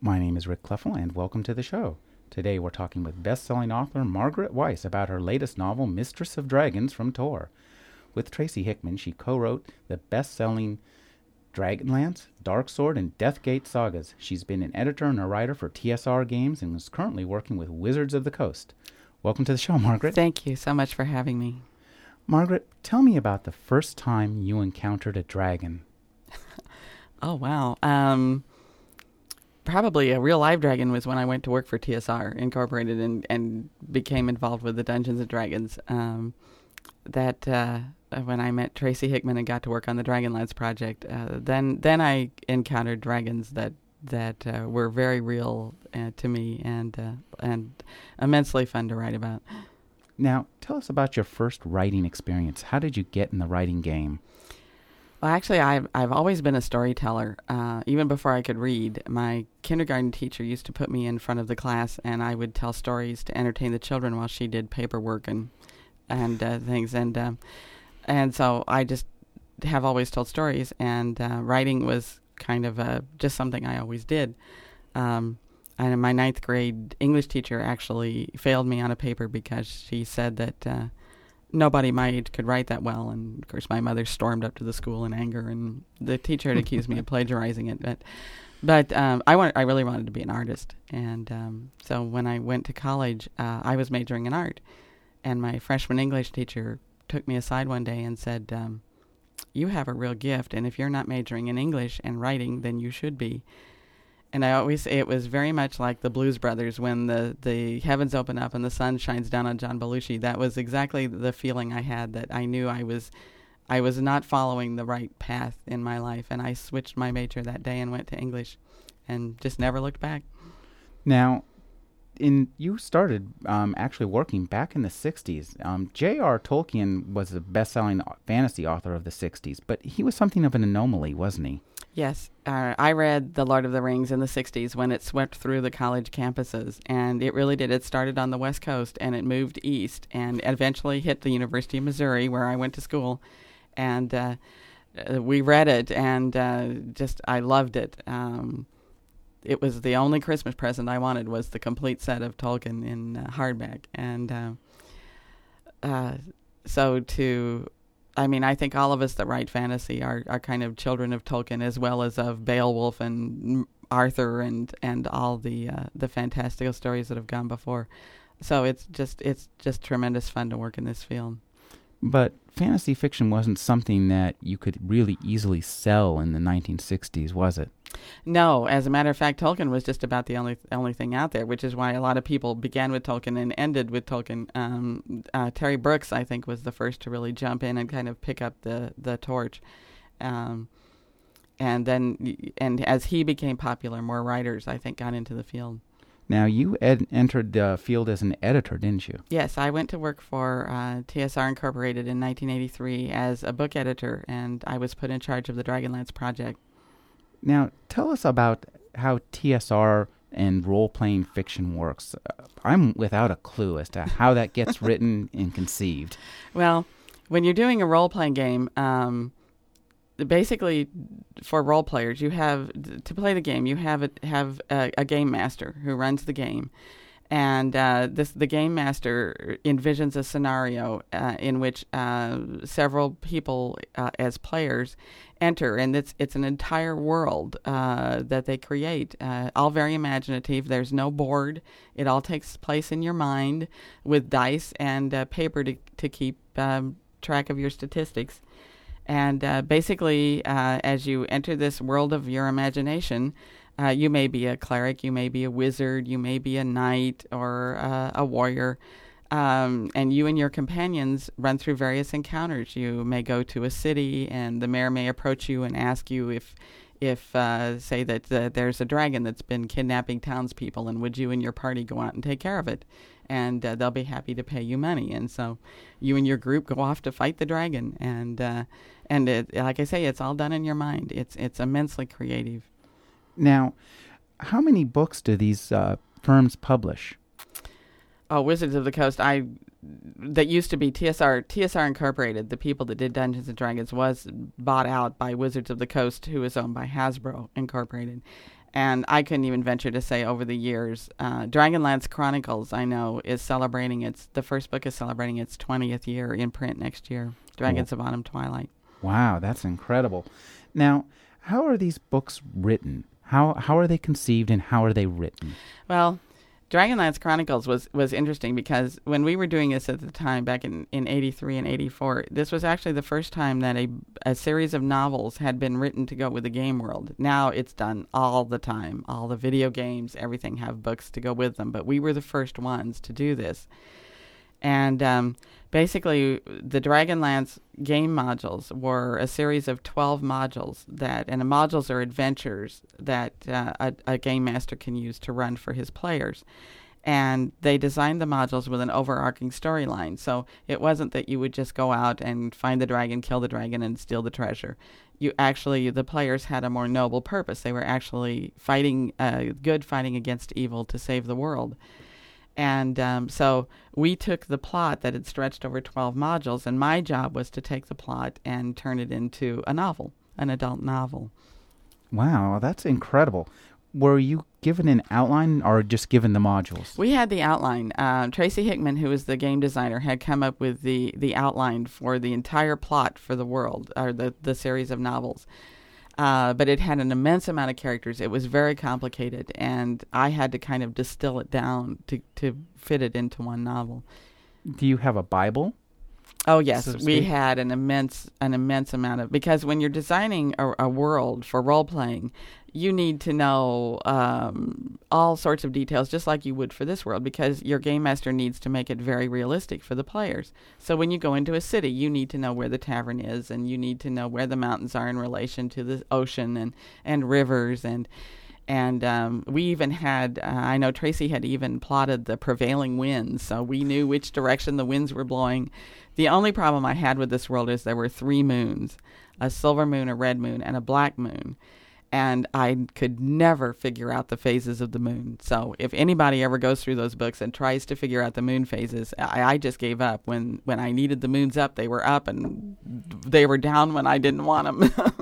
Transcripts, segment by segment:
My name is Rick Kleffel, and welcome to the show. Today we're talking with best-selling author Margaret Weis about her latest novel, Mistress of Dragons from Tor. With Tracy Hickman, she co-wrote the best-selling Dragonlance, Dark Sword, and Deathgate sagas. She's been an editor and a writer for TSR Games and is currently working with Wizards of the Coast. Welcome to the show, Margaret. Thank you so much for having me. Margaret, tell me about the first time you encountered a dragon. oh wow. Um, probably a real live dragon was when I went to work for TSR Incorporated and, and became involved with the Dungeons and Dragons. Um, that uh, when I met Tracy Hickman and got to work on the Dragonlance project, uh, then then I encountered dragons that that uh, were very real uh, to me and uh, and immensely fun to write about. Now, tell us about your first writing experience. How did you get in the writing game? Well, actually, I've I've always been a storyteller. Uh, even before I could read, my kindergarten teacher used to put me in front of the class, and I would tell stories to entertain the children while she did paperwork and and uh, things. And uh, and so I just have always told stories, and uh, writing was kind of uh, just something I always did. Um, and my ninth grade English teacher actually failed me on a paper because she said that uh, nobody my age could write that well. And of course, my mother stormed up to the school in anger, and the teacher had accused me of plagiarizing it. But, but um, I want, I really wanted to be an artist, and um, so when I went to college, uh, I was majoring in art, and my freshman English teacher took me aside one day and said, um, "You have a real gift, and if you're not majoring in English and writing, then you should be." And I always say it was very much like the Blues Brothers when the, the heavens open up and the sun shines down on John Belushi. That was exactly the feeling I had that I knew I was I was not following the right path in my life, and I switched my major that day and went to English, and just never looked back. Now, in you started um, actually working back in the '60s. Um, J.R. Tolkien was a best-selling fantasy author of the '60s, but he was something of an anomaly, wasn't he? Yes, uh, I read The Lord of the Rings in the 60s when it swept through the college campuses, and it really did. It started on the West Coast and it moved east and eventually hit the University of Missouri, where I went to school. And uh, uh, we read it, and uh, just I loved it. Um, it was the only Christmas present I wanted was the complete set of Tolkien in uh, hardback, and uh, so to I mean, I think all of us that write fantasy are, are kind of children of Tolkien as well as of Beowulf and Arthur and, and all the uh, the fantastical stories that have gone before. So it's just it's just tremendous fun to work in this field. But fantasy fiction wasn't something that you could really easily sell in the 1960s, was it? No, as a matter of fact, Tolkien was just about the only only thing out there, which is why a lot of people began with Tolkien and ended with Tolkien. Um, uh, Terry Brooks, I think, was the first to really jump in and kind of pick up the the torch. Um, and then, and as he became popular, more writers, I think, got into the field. Now, you ed- entered the field as an editor, didn't you? Yes, I went to work for uh, TSR Incorporated in 1983 as a book editor, and I was put in charge of the Dragonlance project. Now, tell us about how TSR and role playing fiction works. Uh, I'm without a clue as to how that gets written and conceived. Well, when you're doing a role playing game, um, basically for role players, you have to play the game. You have a, have a, a game master who runs the game, and uh, this the game master envisions a scenario uh, in which uh, several people uh, as players enter, and it's it's an entire world uh, that they create, uh, all very imaginative. There's no board; it all takes place in your mind with dice and paper to to keep um, track of your statistics. And basically, as you enter this world of your imagination, uh, you may be a cleric, you may be a wizard, you may be a knight or uh, a warrior. Um, and you and your companions run through various encounters. You may go to a city, and the mayor may approach you and ask you if, if uh, say that uh, there's a dragon that's been kidnapping townspeople, and would you and your party go out and take care of it? And uh, they'll be happy to pay you money. And so, you and your group go off to fight the dragon. And uh, and it, like I say, it's all done in your mind. It's it's immensely creative. Now, how many books do these uh, firms publish? Oh, Wizards of the Coast. I that used to be TSR TSR Incorporated. The people that did Dungeons and Dragons was bought out by Wizards of the Coast, who is owned by Hasbro Incorporated. And I couldn't even venture to say over the years, uh, Dragonlance Chronicles, I know, is celebrating its, the first book is celebrating its 20th year in print next year, Dragons of Autumn Twilight. Wow, that's incredible. Now, how are these books written? How, how are they conceived and how are they written? Well, Dragonlance Chronicles was, was interesting because when we were doing this at the time, back in, in 83 and 84, this was actually the first time that a, a series of novels had been written to go with the game world. Now it's done all the time. All the video games, everything have books to go with them. But we were the first ones to do this. And um, basically, the Dragonlance game modules were a series of 12 modules that, and the modules are adventures that uh, a, a game master can use to run for his players. And they designed the modules with an overarching storyline. So it wasn't that you would just go out and find the dragon, kill the dragon, and steal the treasure. You actually, the players had a more noble purpose. They were actually fighting, uh, good fighting against evil to save the world. And um, so we took the plot that had stretched over 12 modules, and my job was to take the plot and turn it into a novel, an adult novel. Wow, that's incredible. Were you given an outline or just given the modules? We had the outline. Uh, Tracy Hickman, who was the game designer, had come up with the, the outline for the entire plot for the world, or the, the series of novels. Uh, but it had an immense amount of characters. It was very complicated, and I had to kind of distill it down to, to fit it into one novel. Do you have a Bible? Oh yes, so we had an immense an immense amount of because when you're designing a, a world for role playing, you need to know um, all sorts of details, just like you would for this world, because your game master needs to make it very realistic for the players. So when you go into a city, you need to know where the tavern is, and you need to know where the mountains are in relation to the ocean and and rivers and. And um, we even had, uh, I know Tracy had even plotted the prevailing winds, so we knew which direction the winds were blowing. The only problem I had with this world is there were three moons a silver moon, a red moon, and a black moon. And I could never figure out the phases of the moon. So if anybody ever goes through those books and tries to figure out the moon phases, I, I just gave up. When, when I needed the moons up, they were up, and they were down when I didn't want them.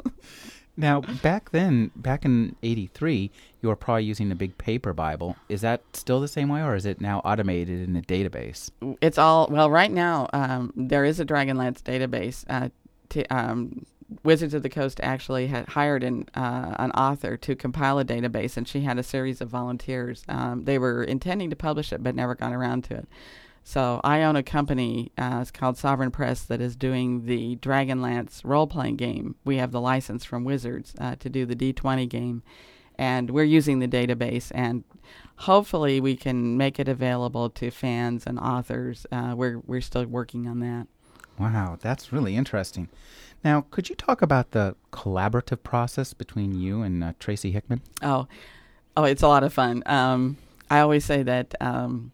Now, back then, back in 83, you were probably using a big paper Bible. Is that still the same way, or is it now automated in a database? it's all well right now um, there is a dragonlance database uh, um, wizards of the coast actually had hired an, uh, an author to compile a database and she had a series of volunteers um, they were intending to publish it but never got around to it so i own a company uh, it's called sovereign press that is doing the dragonlance role-playing game we have the license from wizards uh, to do the d20 game and we're using the database and hopefully we can make it available to fans and authors uh, we're, we're still working on that Wow, that's really interesting. Now, could you talk about the collaborative process between you and uh, Tracy Hickman? oh oh it's a lot of fun um, i always say that um,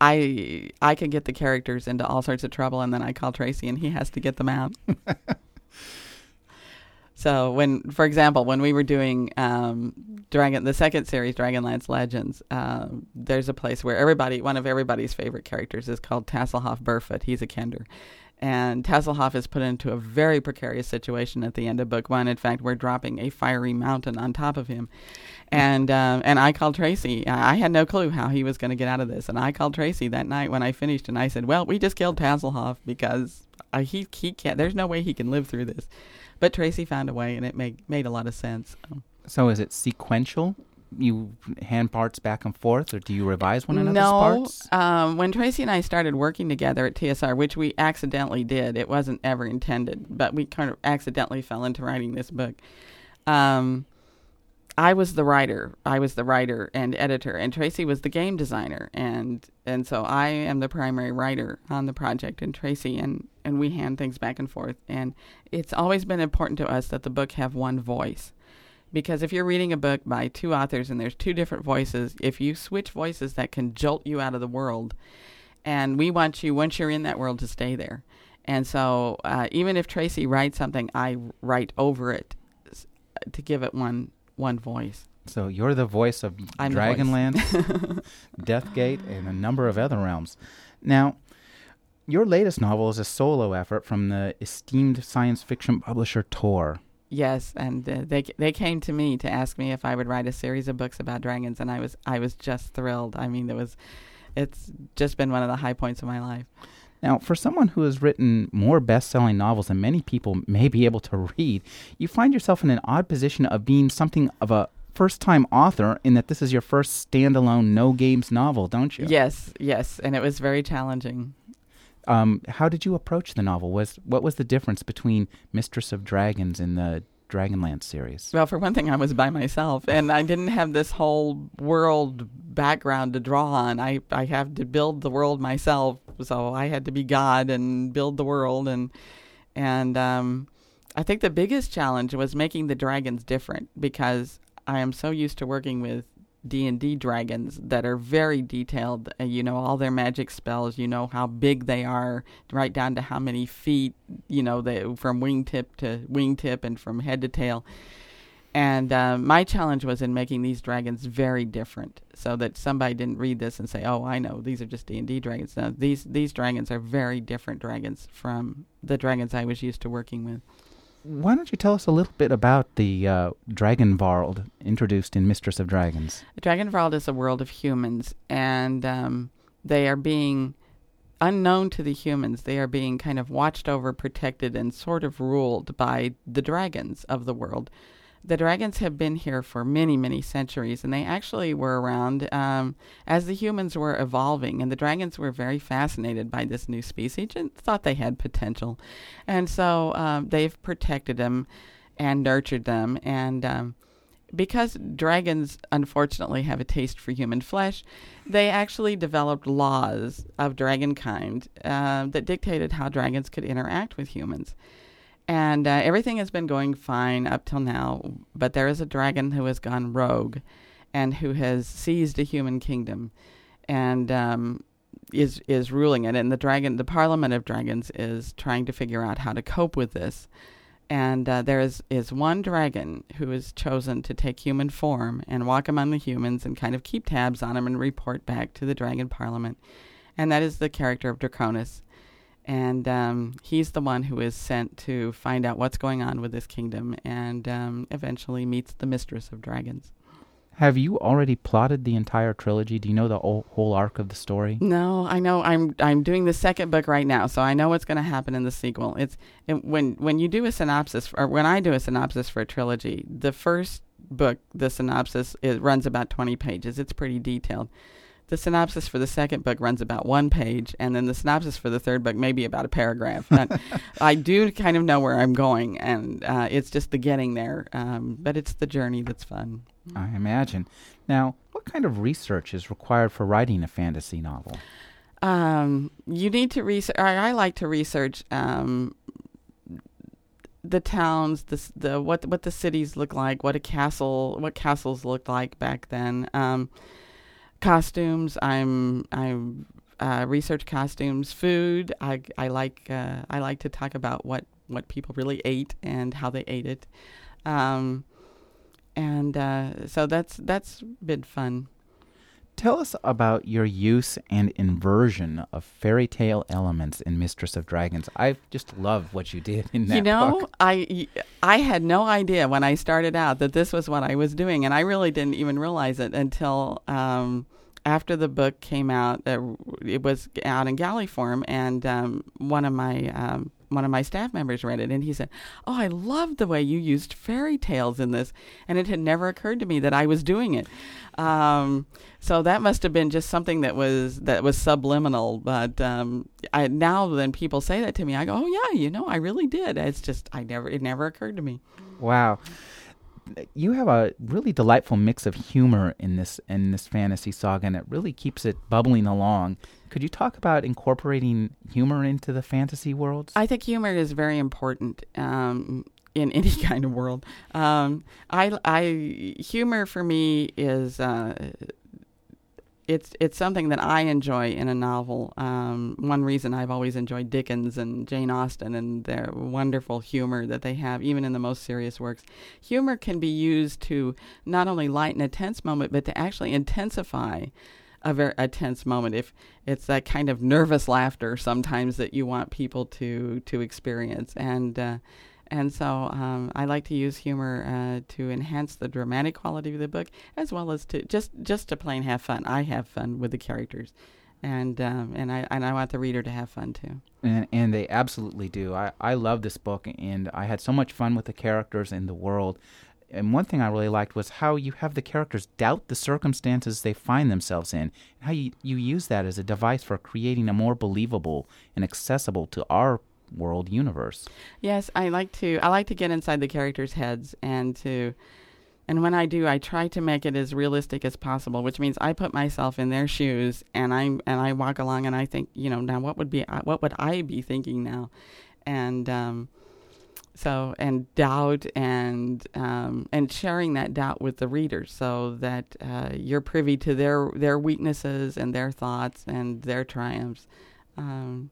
i i can get the characters into all sorts of trouble and then i call tracy and he has to get them out So when, for example, when we were doing um, Dragon, the second series, Dragonlance Legends, uh, there's a place where everybody, one of everybody's favorite characters, is called Tasselhoff Burrfoot. He's a Kender, and Tasselhoff is put into a very precarious situation at the end of book one. In fact, we're dropping a fiery mountain on top of him, and um, and I called Tracy. I had no clue how he was going to get out of this, and I called Tracy that night when I finished, and I said, "Well, we just killed Tasselhoff because uh, he he can't. There's no way he can live through this." But Tracy found a way, and it made made a lot of sense. So, is it sequential? You hand parts back and forth, or do you revise one another's no, parts? um, when Tracy and I started working together at TSR, which we accidentally did, it wasn't ever intended, but we kind of accidentally fell into writing this book. Um, I was the writer. I was the writer and editor, and Tracy was the game designer, and and so I am the primary writer on the project, and Tracy and and we hand things back and forth. And it's always been important to us that the book have one voice, because if you're reading a book by two authors and there's two different voices, if you switch voices, that can jolt you out of the world. And we want you once you're in that world to stay there. And so uh, even if Tracy writes something, I write over it to give it one one voice. So, you're the voice of I'm voice. Deathgate, and a number of other realms. Now, your latest novel is a solo effort from the esteemed science fiction publisher Tor. Yes, and uh, they they came to me to ask me if I would write a series of books about dragons, and I was I was just thrilled. I mean, it was, it's just been one of the high points of my life. Now, for someone who has written more best-selling novels than many people may be able to read, you find yourself in an odd position of being something of a first-time author in that this is your first standalone no games novel, don't you? Yes, yes, and it was very challenging. Um, how did you approach the novel? Was what was the difference between Mistress of Dragons and the Dragonlance series? Well, for one thing, I was by myself, and I didn't have this whole world background to draw on. I I have to build the world myself, so I had to be God and build the world, and and um, I think the biggest challenge was making the dragons different because I am so used to working with D&D dragons that are very detailed. Uh, you know all their magic spells, you know how big they are, right down to how many feet, you know, they, from wingtip to wingtip and from head to tail. And uh, my challenge was in making these dragons very different, so that somebody didn't read this and say, "Oh, I know these are just D and D dragons." No, these these dragons are very different dragons from the dragons I was used to working with why don't you tell us a little bit about the uh, Dragonvarld introduced in Mistress of Dragons? Dragonvarld is a world of humans, and um, they are being unknown to the humans. They are being kind of watched over, protected, and sort of ruled by the dragons of the world the dragons have been here for many, many centuries, and they actually were around um, as the humans were evolving. And the dragons were very fascinated by this new species and thought they had potential. And so um, they've protected them and nurtured them. And um, because dragons unfortunately have a taste for human flesh, they actually developed laws of dragonkind uh, that dictated how dragons could interact with humans. And uh, everything has been going fine up till now, but there is a dragon who has gone rogue and who has seized a human kingdom and um, is is ruling it. And the dragon, the Parliament of Dragons, is trying to figure out how to cope with this. And uh, there is, is one dragon who is chosen to take human form and walk among the humans and kind of keep tabs on them and report back to the Dragon Parliament. And that is the character of Draconis and um, he's the one who is sent to find out what's going on with this kingdom and um, eventually meets the mistress of dragons. Have you already plotted the entire trilogy? Do you know the whole, whole arc of the story? No, I know. I'm I'm doing the second book right now, so I know what's going to happen in the sequel. It's it, when when you do a synopsis, or when I do a synopsis for a trilogy, the first book, the synopsis, it runs about 20 pages. It's pretty detailed the synopsis for the second book runs about one page, and then the synopsis for the third book maybe about a paragraph. But I do kind of know where I'm going, and uh, it's just the getting there. Um, but it's the journey that's fun. I imagine. Now, what kind of research is required for writing a fantasy novel? Um, you need to research. I, I like to research um, the towns, the the what what the cities look like, what a castle, what castles looked like back then. Um, costumes. I'm I uh, research costumes, food. I I like uh, I like to talk about what what people really ate and how they ate it, um, and uh, so that's that's been fun. Tell us about your use and inversion of fairy tale elements in Mistress of Dragons. I just love what you did in that. You know, book. I I had no idea when I started out that this was what I was doing, and I really didn't even realize it until um, after the book came out. Uh, it was out in galley form, and um, one of my um, one of my staff members read it and he said, "Oh, I love the way you used fairy tales in this," and it had never occurred to me that I was doing it. Um, so that must have been just something that was that was subliminal. But um, I, now, when people say that to me, I go, "Oh yeah, you know, I really did." It's just I never it never occurred to me. Wow you have a really delightful mix of humor in this in this fantasy saga, and it really keeps it bubbling along. Could you talk about incorporating humor into the fantasy worlds? I think humor is very important um, in any kind of world. Um, I, I, humor for me is uh, it's it's something that I enjoy in a novel. Um, one reason I've always enjoyed Dickens and Jane Austen and their wonderful humor that they have, even in the most serious works. Humor can be used to not only lighten a tense moment, but to actually intensify a very a tense moment. If it's that kind of nervous laughter sometimes that you want people to to experience, and uh, And so um, I like to use humor uh, to enhance the dramatic quality of the book, as well as to just just to plain have fun. I have fun with the characters, and um, and I and I want the reader to have fun too. And, and they absolutely do. I, I love this book, and I had so much fun with the characters in the world. And one thing I really liked was how you have the characters doubt the circumstances they find themselves in, and how you, you use that as a device for creating a more believable and accessible to our world universe. Yes, I like to I like to get inside the characters' heads and to and when I do, I try to make it as realistic as possible, which means I put myself in their shoes and I and I walk along and I think, you know, now what would be uh, what would I be thinking now? And um, so and doubt and um, and sharing that doubt with the readers so that uh, you're privy to their their weaknesses and their thoughts and their triumphs. Um,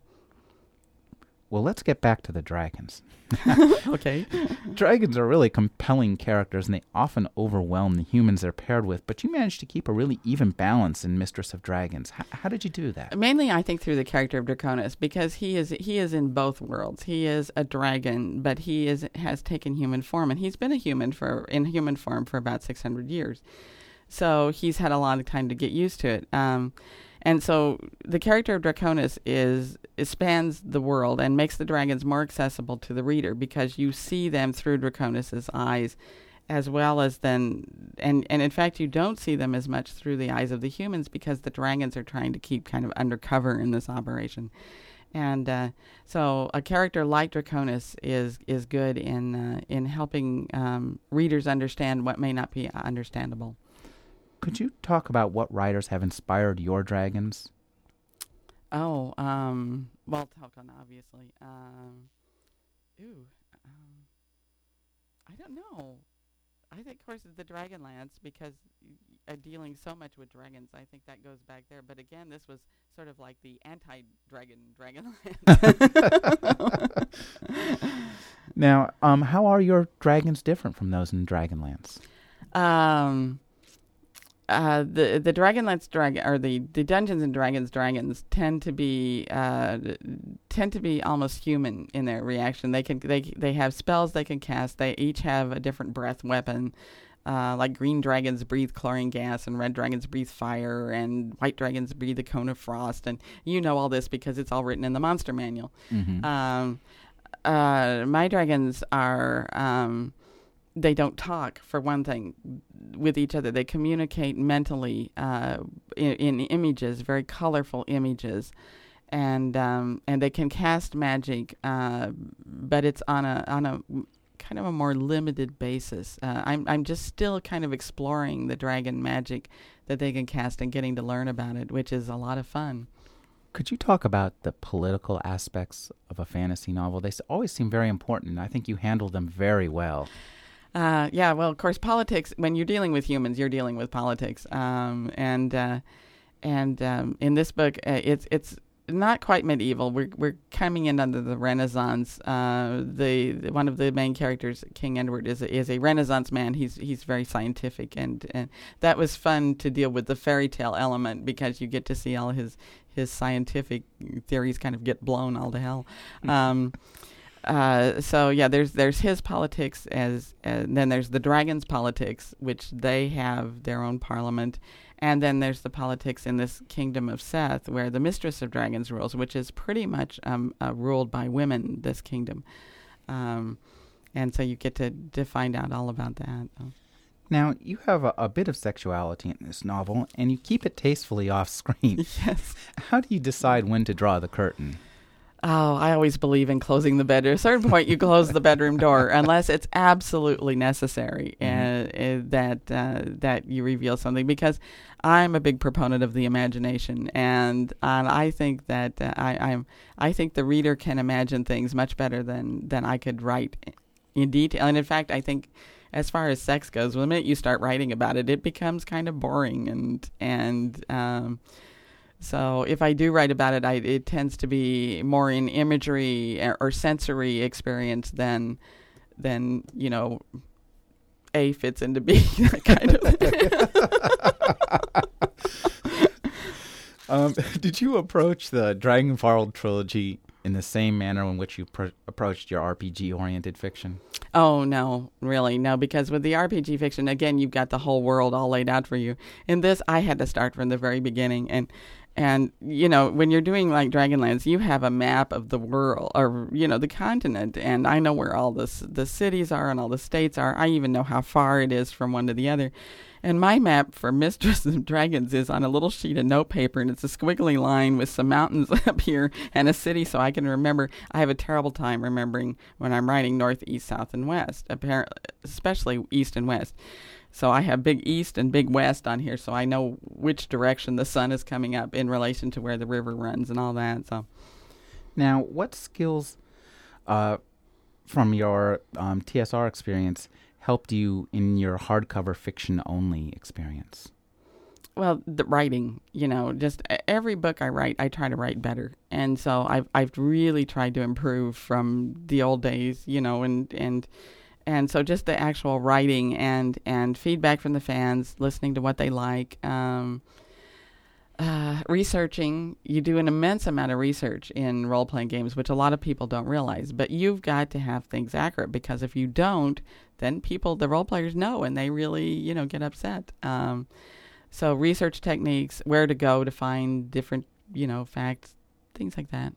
well, let's get back to the dragons. okay. dragons are really compelling characters and they often overwhelm the humans they're paired with, but you managed to keep a really even balance in Mistress of Dragons. H- how did you do that? Mainly, I think through the character of Draconis because he is he is in both worlds. He is a dragon, but he is has taken human form and he's been a human for in human form for about 600 years. So, he's had a lot of time to get used to it. Um, and so the character of Draconis is spans the world and makes the dragons more accessible to the reader because you see them through Draconis's eyes as well as then and and in fact you don't see them as much through the eyes of the humans because the dragons are trying to keep kind of undercover in this operation. And uh, so a character like Draconis is is good in uh, in helping um, readers understand what may not be understandable could you talk about what writers have inspired your dragons? Oh, um, well, Tolkien, obviously. Um, ooh, um, I don't know. I think, of course, the Dragonlance because uh, dealing so much with dragons, I think that goes back there. But again, this was sort of like the anti-dragon Dragonlance. now, um, how are your dragons different from those in Dragonlance? Um, uh, the the Dragonlance dragon or the, the Dungeons and Dragons dragons tend to be uh, tend to be almost human in their reaction. They can they they have spells they can cast. They each have a different breath weapon. Uh, like green dragons breathe chlorine gas, and red dragons breathe fire, and white dragons breathe a cone of frost. And you know all this because it's all written in the monster manual. Mm-hmm. Um, uh, my dragons are. Um, they don't talk for one thing with each other they communicate mentally uh, in, in, images very colorful images and um, and they can cast magic uh, but it's on a on a kind of a more limited basis uh, I'm, I'm just still kind of exploring the dragon magic that they can cast and getting to learn about it which is a lot of fun could you talk about the political aspects of a fantasy novel? They always seem very important. I think you handle them very well. Uh, yeah, well, of course, politics. When you're dealing with humans, you're dealing with politics, um, and uh, and um, in this book, uh, it's it's not quite medieval. We're we're coming in under the Renaissance. Uh, the, the, one of the main characters, King Edward, is a, is a Renaissance man. He's he's very scientific, and and that was fun to deal with the fairy tale element because you get to see all his his scientific theories kind of get blown all to hell. Mm-hmm. Um, uh, so yeah, there's there's his politics as, and then there's the dragons' politics, which they have their own parliament, and then there's the politics in this kingdom of Seth, where the mistress of dragons rules, which is pretty much um, uh, ruled by women. This kingdom, um, and so you get to to find out all about that. Now, you have a, a, bit of sexuality in this novel, and you keep it tastefully off screen. Yes. How do you decide when to draw the curtain? Oh, I always believe in closing the bedroom. At a certain point, you close the bedroom door unless it's absolutely necessary mm-hmm. uh, uh, that uh, that you reveal something. Because I'm a big proponent of the imagination, and and I think that uh, I, I'm I think the reader can imagine things much better than than I could write in detail. And in fact, I think as far as sex goes, the minute you start writing about it, it becomes kind of boring and and um, so if I do write about it, I, it tends to be more in imagery or, or sensory experience than than you know A fits into B kind of. um, did you approach the Dragonvarld trilogy in the same manner in which you pr- approached your RPG oriented fiction? Oh no, really no, because with the RPG fiction, again, you've got the whole world all laid out for you. In this, I had to start from the very beginning, and and you know when you're doing like Dragonlance, you have a map of the world or you know the continent, and I know where all the the cities are and all the states are. I even know how far it is from one to the other. And my map for Mistress of Dragons is on a little sheet of notepaper, and it's a squiggly line with some mountains up here and a city, so I can remember. I have a terrible time remembering when I'm writing north, east, south, and west, apparently, especially east and west. So I have big east and big west on here, so I know which direction the sun is coming up in relation to where the river runs and all that. So, now, what skills uh, from your um, TSR experience helped you in your hardcover fiction only experience? Well, the writing, you know, just every book I write, I try to write better, and so I've I've really tried to improve from the old days, you know, and and and so just the actual writing and and feedback from the fans, listening to what they like. Um, uh, researching, you do an immense amount of research in role playing games, which a lot of people don't realize. But you've got to have things accurate because if you don't, then people, the role players know and they really, you know, get upset. Um, so research techniques, where to go to find different, you know, facts, things like that.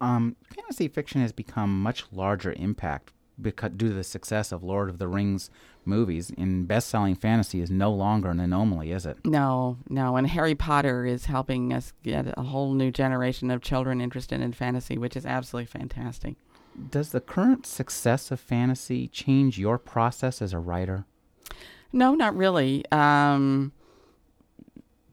Um, fantasy fiction has become much larger impact because due to the success of Lord of the Rings movies, in best-selling fantasy is no longer an anomaly, is it? No, no. And Harry Potter is helping us get a whole new generation of children interested in fantasy, which is absolutely fantastic. Does the current success of fantasy change your process as a writer? No, not really. Um,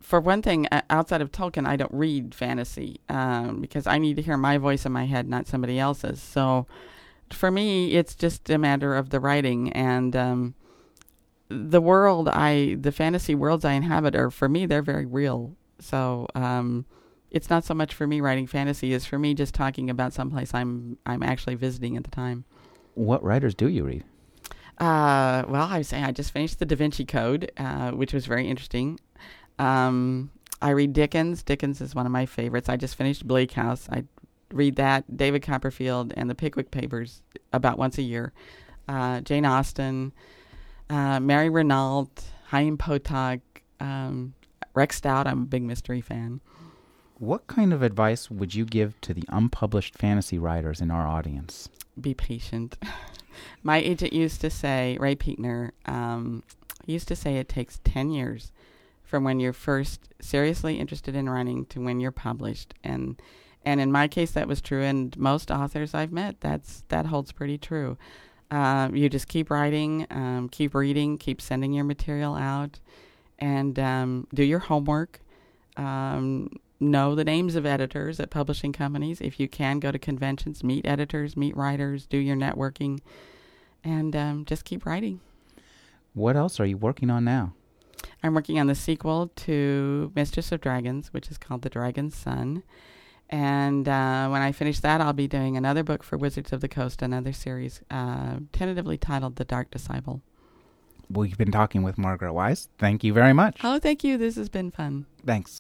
for one thing, outside of Tolkien, I don't read fantasy um, because I need to hear my voice in my head, not somebody else's. So for me, it's just a matter of the writing and um, the world I, the fantasy worlds I inhabit are for me they're very real. So um, it's not so much for me writing fantasy as for me just talking about someplace I'm I'm actually visiting at the time. What writers do you read? Uh, well, I was saying I just finished the Da Vinci Code, uh, which was very interesting. Um, I read Dickens. Dickens is one of my favorites. I just finished Bleak House. I read that, David Copperfield, and the Pickwick Papers about once a year. Uh, Jane Austen, uh, Mary Renault, Chaim Potok, um, Rex Stout. I'm a big mystery fan. What kind of advice would you give to the unpublished fantasy writers in our audience? Be patient. My agent used to say, Ray Puechner, um, used to say it takes 10 years from when you're first seriously interested in writing to when you're published. And and in my case, that was true. And most authors I've met, that's that holds pretty true. Uh, you just keep writing, um, keep reading, keep sending your material out, and um, do your homework. Um, know the names of editors at publishing companies. If you can, go to conventions, meet editors, meet writers, do your networking, and um, just keep writing. What else are you working on now? I'm working on the sequel to Mistress of Dragons, which is called The Dragon's Son. And uh, when I finish that, I'll be doing another book for Wizards of the Coast, another series uh, tentatively titled The Dark Disciple. We've been talking with Margaret Weis. Thank you very much. Oh, thank you. This has been fun. Thanks.